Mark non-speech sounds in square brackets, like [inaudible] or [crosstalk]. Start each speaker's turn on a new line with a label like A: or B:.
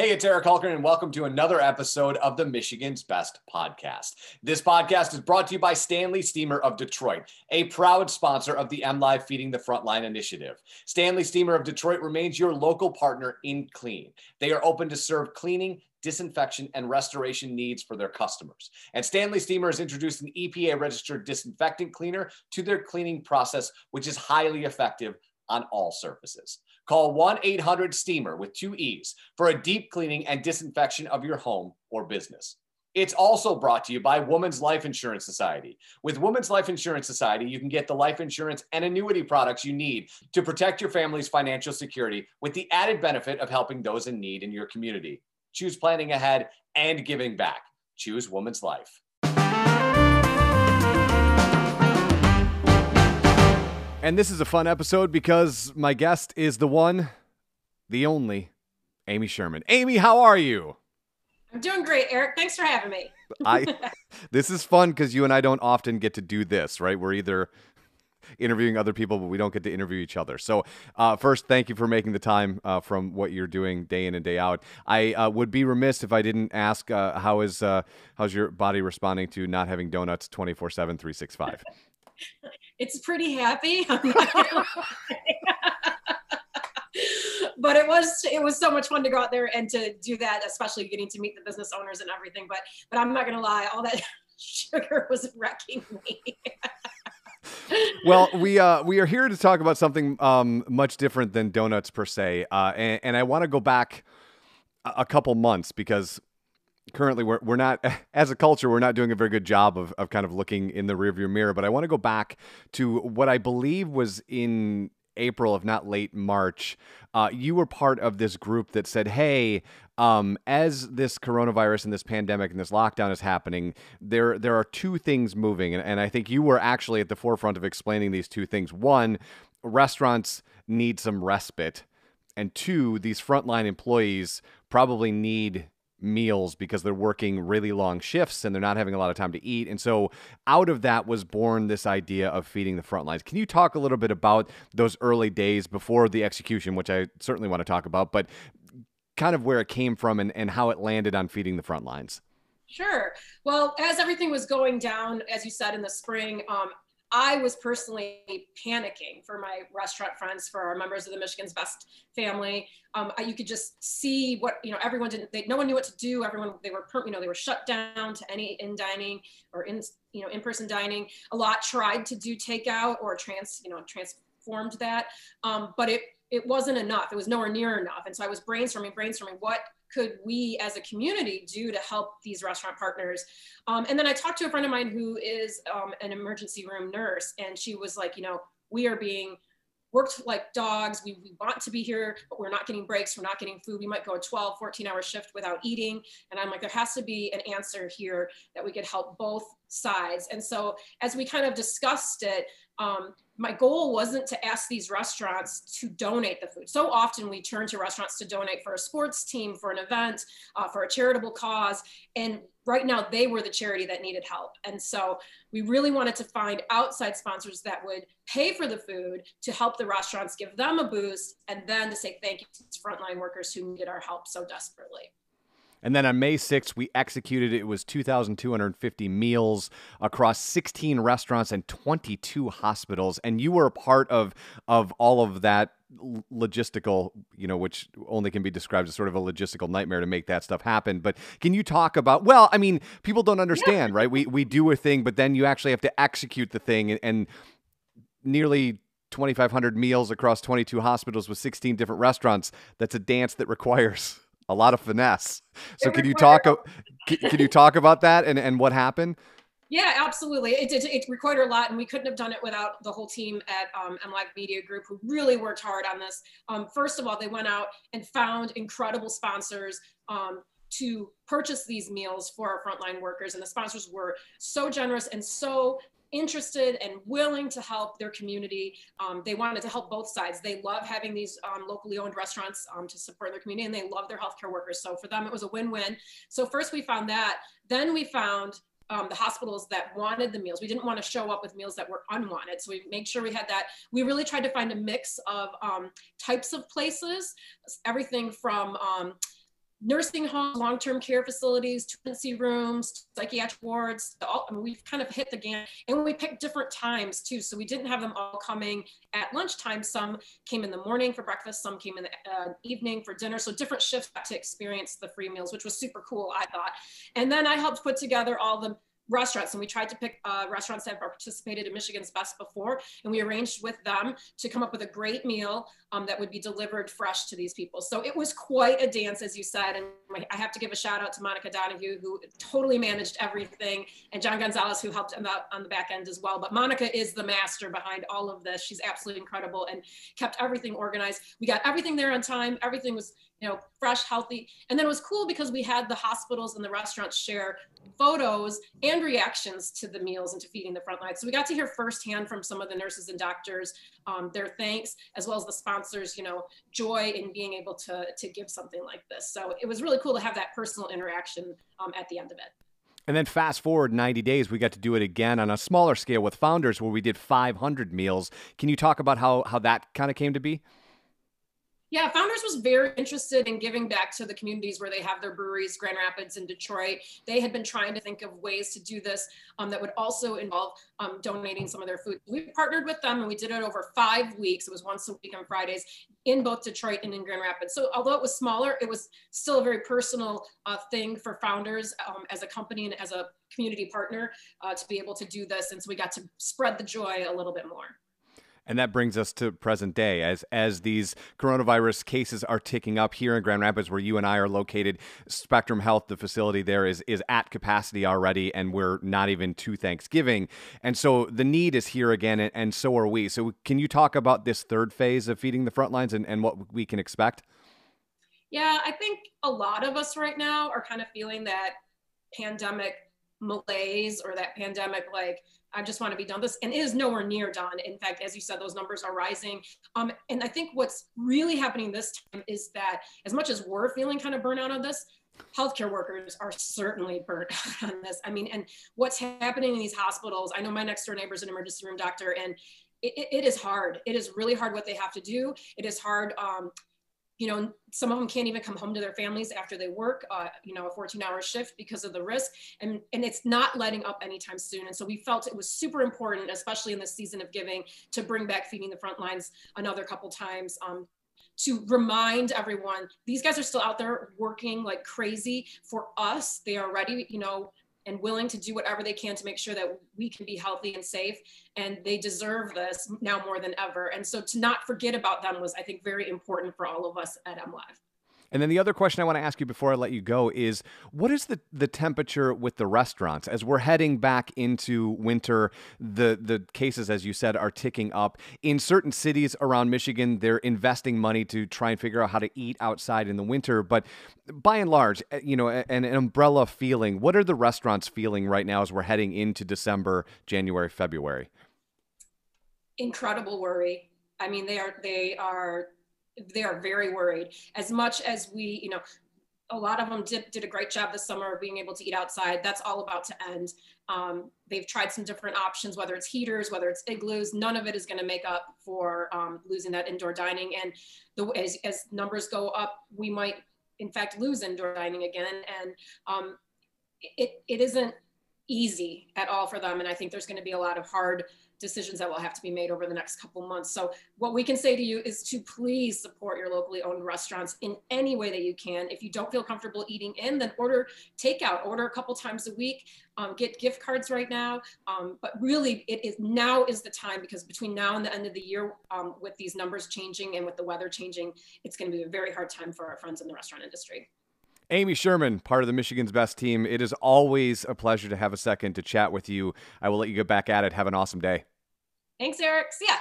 A: Hey, it's Eric Hulkern, and welcome to another episode of the Michigan's Best Podcast. This podcast is brought to you by Stanley Steamer of Detroit, a proud sponsor of the MLive Feeding the Frontline initiative. Stanley Steamer of Detroit remains your local partner in clean. They are open to serve cleaning, disinfection, and restoration needs for their customers. And Stanley Steamer has introduced an EPA registered disinfectant cleaner to their cleaning process, which is highly effective on all surfaces. Call 1 800 Steamer with two E's for a deep cleaning and disinfection of your home or business. It's also brought to you by Woman's Life Insurance Society. With Woman's Life Insurance Society, you can get the life insurance and annuity products you need to protect your family's financial security with the added benefit of helping those in need in your community. Choose planning ahead and giving back. Choose Woman's Life.
B: And this is a fun episode because my guest is the one, the only, Amy Sherman. Amy, how are you?
C: I'm doing great, Eric. Thanks for having me.
B: I [laughs] this is fun because you and I don't often get to do this, right? We're either interviewing other people, but we don't get to interview each other. So, uh, first, thank you for making the time uh, from what you're doing day in and day out. I uh, would be remiss if I didn't ask uh, how is uh, how's your body responding to not having donuts 24 7, 365?
C: It's pretty happy. [laughs] but it was it was so much fun to go out there and to do that, especially getting to meet the business owners and everything. But but I'm not gonna lie, all that [laughs] sugar was wrecking me.
B: well, we uh, we are here to talk about something um, much different than donuts per se, uh, and, and I want to go back a couple months because currently we're, we're not [laughs] as a culture we're not doing a very good job of, of kind of looking in the rearview mirror but i want to go back to what i believe was in april if not late march uh, you were part of this group that said hey um, as this coronavirus and this pandemic and this lockdown is happening there there are two things moving and, and i think you were actually at the forefront of explaining these two things. One restaurants need some respite and two these frontline employees probably need meals because they're working really long shifts and they're not having a lot of time to eat. And so out of that was born this idea of feeding the front lines. Can you talk a little bit about those early days before the execution, which I certainly want to talk about, but kind of where it came from and, and how it landed on feeding the front lines?
C: Sure. Well, as everything was going down, as you said in the spring, um, I was personally panicking for my restaurant friends, for our members of the Michigan's Best family. Um, you could just see what you know. Everyone didn't. They, no one knew what to do. Everyone they were you know they were shut down to any in dining or in you know in person dining. A lot tried to do takeout or trans you know transformed that, um, but it it wasn't enough. It was nowhere near enough. And so I was brainstorming, brainstorming what could we as a community do to help these restaurant partners? Um, and then I talked to a friend of mine who is um, an emergency room nurse, and she was like, you know, we are being worked like dogs. We, we want to be here, but we're not getting breaks. We're not getting food. We might go a 12, 14 hour shift without eating. And I'm like, there has to be an answer here that we could help both sides. And so as we kind of discussed it, um, my goal wasn't to ask these restaurants to donate the food. So often we turn to restaurants to donate for a sports team, for an event, uh, for a charitable cause. And right now they were the charity that needed help. And so we really wanted to find outside sponsors that would pay for the food to help the restaurants, give them a boost, and then to say thank you to frontline workers who needed our help so desperately.
B: And then on May 6th, we executed it was 2,250 meals across 16 restaurants and 22 hospitals. And you were a part of of all of that logistical, you know, which only can be described as sort of a logistical nightmare to make that stuff happen. But can you talk about? Well, I mean, people don't understand, yeah. right? We we do a thing, but then you actually have to execute the thing, and, and nearly 2,500 meals across 22 hospitals with 16 different restaurants. That's a dance that requires a lot of finesse. So can you talk? Can, you talk about that and and what happened?
C: Yeah, absolutely. It did. It required a lot, and we couldn't have done it without the whole team at um, MLive Media Group, who really worked hard on this. Um, first of all, they went out and found incredible sponsors um, to purchase these meals for our frontline workers, and the sponsors were so generous and so interested and willing to help their community. Um, they wanted to help both sides. They love having these um, locally owned restaurants um, to support their community and they love their healthcare workers. So for them, it was a win-win. So first we found that, then we found um, the hospitals that wanted the meals. We didn't want to show up with meals that were unwanted. So we made sure we had that. We really tried to find a mix of um, types of places, everything from um, nursing homes, long-term care facilities, truancy rooms, psychiatric wards. All, I mean, we've kind of hit the gamut, and we picked different times too. So we didn't have them all coming at lunchtime. Some came in the morning for breakfast, some came in the uh, evening for dinner. So different shifts to experience the free meals, which was super cool, I thought. And then I helped put together all the restaurants and we tried to pick uh, restaurants that have participated in Michigan's Best before and we arranged with them to come up with a great meal um, that would be delivered fresh to these people. So it was quite a dance, as you said. And I have to give a shout out to Monica Donahue, who totally managed everything, and John Gonzalez, who helped on the, on the back end as well. But Monica is the master behind all of this. She's absolutely incredible and kept everything organized. We got everything there on time. Everything was you know, fresh, healthy. And then it was cool because we had the hospitals and the restaurants share photos and reactions to the meals and to feeding the front line. So we got to hear firsthand from some of the nurses and doctors um, their thanks, as well as the sponsors, you know, joy in being able to, to give something like this. So it was really cool to have that personal interaction um, at the end of it.
B: And then fast forward 90 days, we got to do it again on a smaller scale with Founders where we did 500 meals. Can you talk about how, how that kind of came to be?
C: Yeah, Founders was very interested in giving back to the communities where they have their breweries, Grand Rapids and Detroit. They had been trying to think of ways to do this um, that would also involve um, donating some of their food. We partnered with them and we did it over five weeks. It was once a week on Fridays in both Detroit and in Grand Rapids. So although it was smaller, it was still a very personal uh, thing for Founders um, as a company and as a community partner uh, to be able to do this. And so we got to spread the joy a little bit more.
B: And that brings us to present day as as these coronavirus cases are ticking up here in Grand Rapids where you and I are located. Spectrum Health, the facility there is is at capacity already and we're not even to Thanksgiving. And so the need is here again and, and so are we. So can you talk about this third phase of feeding the front lines and, and what we can expect?
C: Yeah, I think a lot of us right now are kind of feeling that pandemic malaise or that pandemic like I just want to be done this and it is nowhere near done. In fact, as you said, those numbers are rising. Um, and I think what's really happening this time is that as much as we're feeling kind of burnout on this, healthcare workers are certainly burnt out [laughs] on this. I mean, and what's happening in these hospitals, I know my next door neighbor is an emergency room doctor and it, it is hard. It is really hard what they have to do. It is hard um, you know, some of them can't even come home to their families after they work, uh, you know, a 14 hour shift because of the risk. And, and it's not letting up anytime soon. And so we felt it was super important, especially in the season of giving, to bring back feeding the front lines another couple times. Um, to remind everyone these guys are still out there working like crazy for us they are ready you know and willing to do whatever they can to make sure that we can be healthy and safe and they deserve this now more than ever. And so to not forget about them was i think very important for all of us at mlive
B: and then the other question I want to ask you before I let you go is what is the, the temperature with the restaurants? As we're heading back into winter, the, the cases, as you said, are ticking up. In certain cities around Michigan, they're investing money to try and figure out how to eat outside in the winter. But by and large, eh, you know, an, an umbrella feeling. What are the restaurants feeling right now as we're heading into December, January, February?
C: Incredible worry. I mean, they are they are they are very worried. As much as we, you know, a lot of them did, did a great job this summer of being able to eat outside. That's all about to end. Um, they've tried some different options, whether it's heaters, whether it's igloos. None of it is going to make up for um, losing that indoor dining. And the, as, as numbers go up, we might, in fact, lose indoor dining again. And um, it, it isn't easy at all for them. And I think there's going to be a lot of hard decisions that will have to be made over the next couple months. So what we can say to you is to please support your locally owned restaurants in any way that you can. If you don't feel comfortable eating in, then order takeout, order a couple times a week, um, get gift cards right now. Um, but really it is now is the time because between now and the end of the year um, with these numbers changing and with the weather changing, it's gonna be a very hard time for our friends in the restaurant industry.
B: Amy Sherman, part of the Michigan's Best team. It is always a pleasure to have a second to chat with you. I will let you get back at it. Have an awesome day.
C: Thanks, Eric. See ya.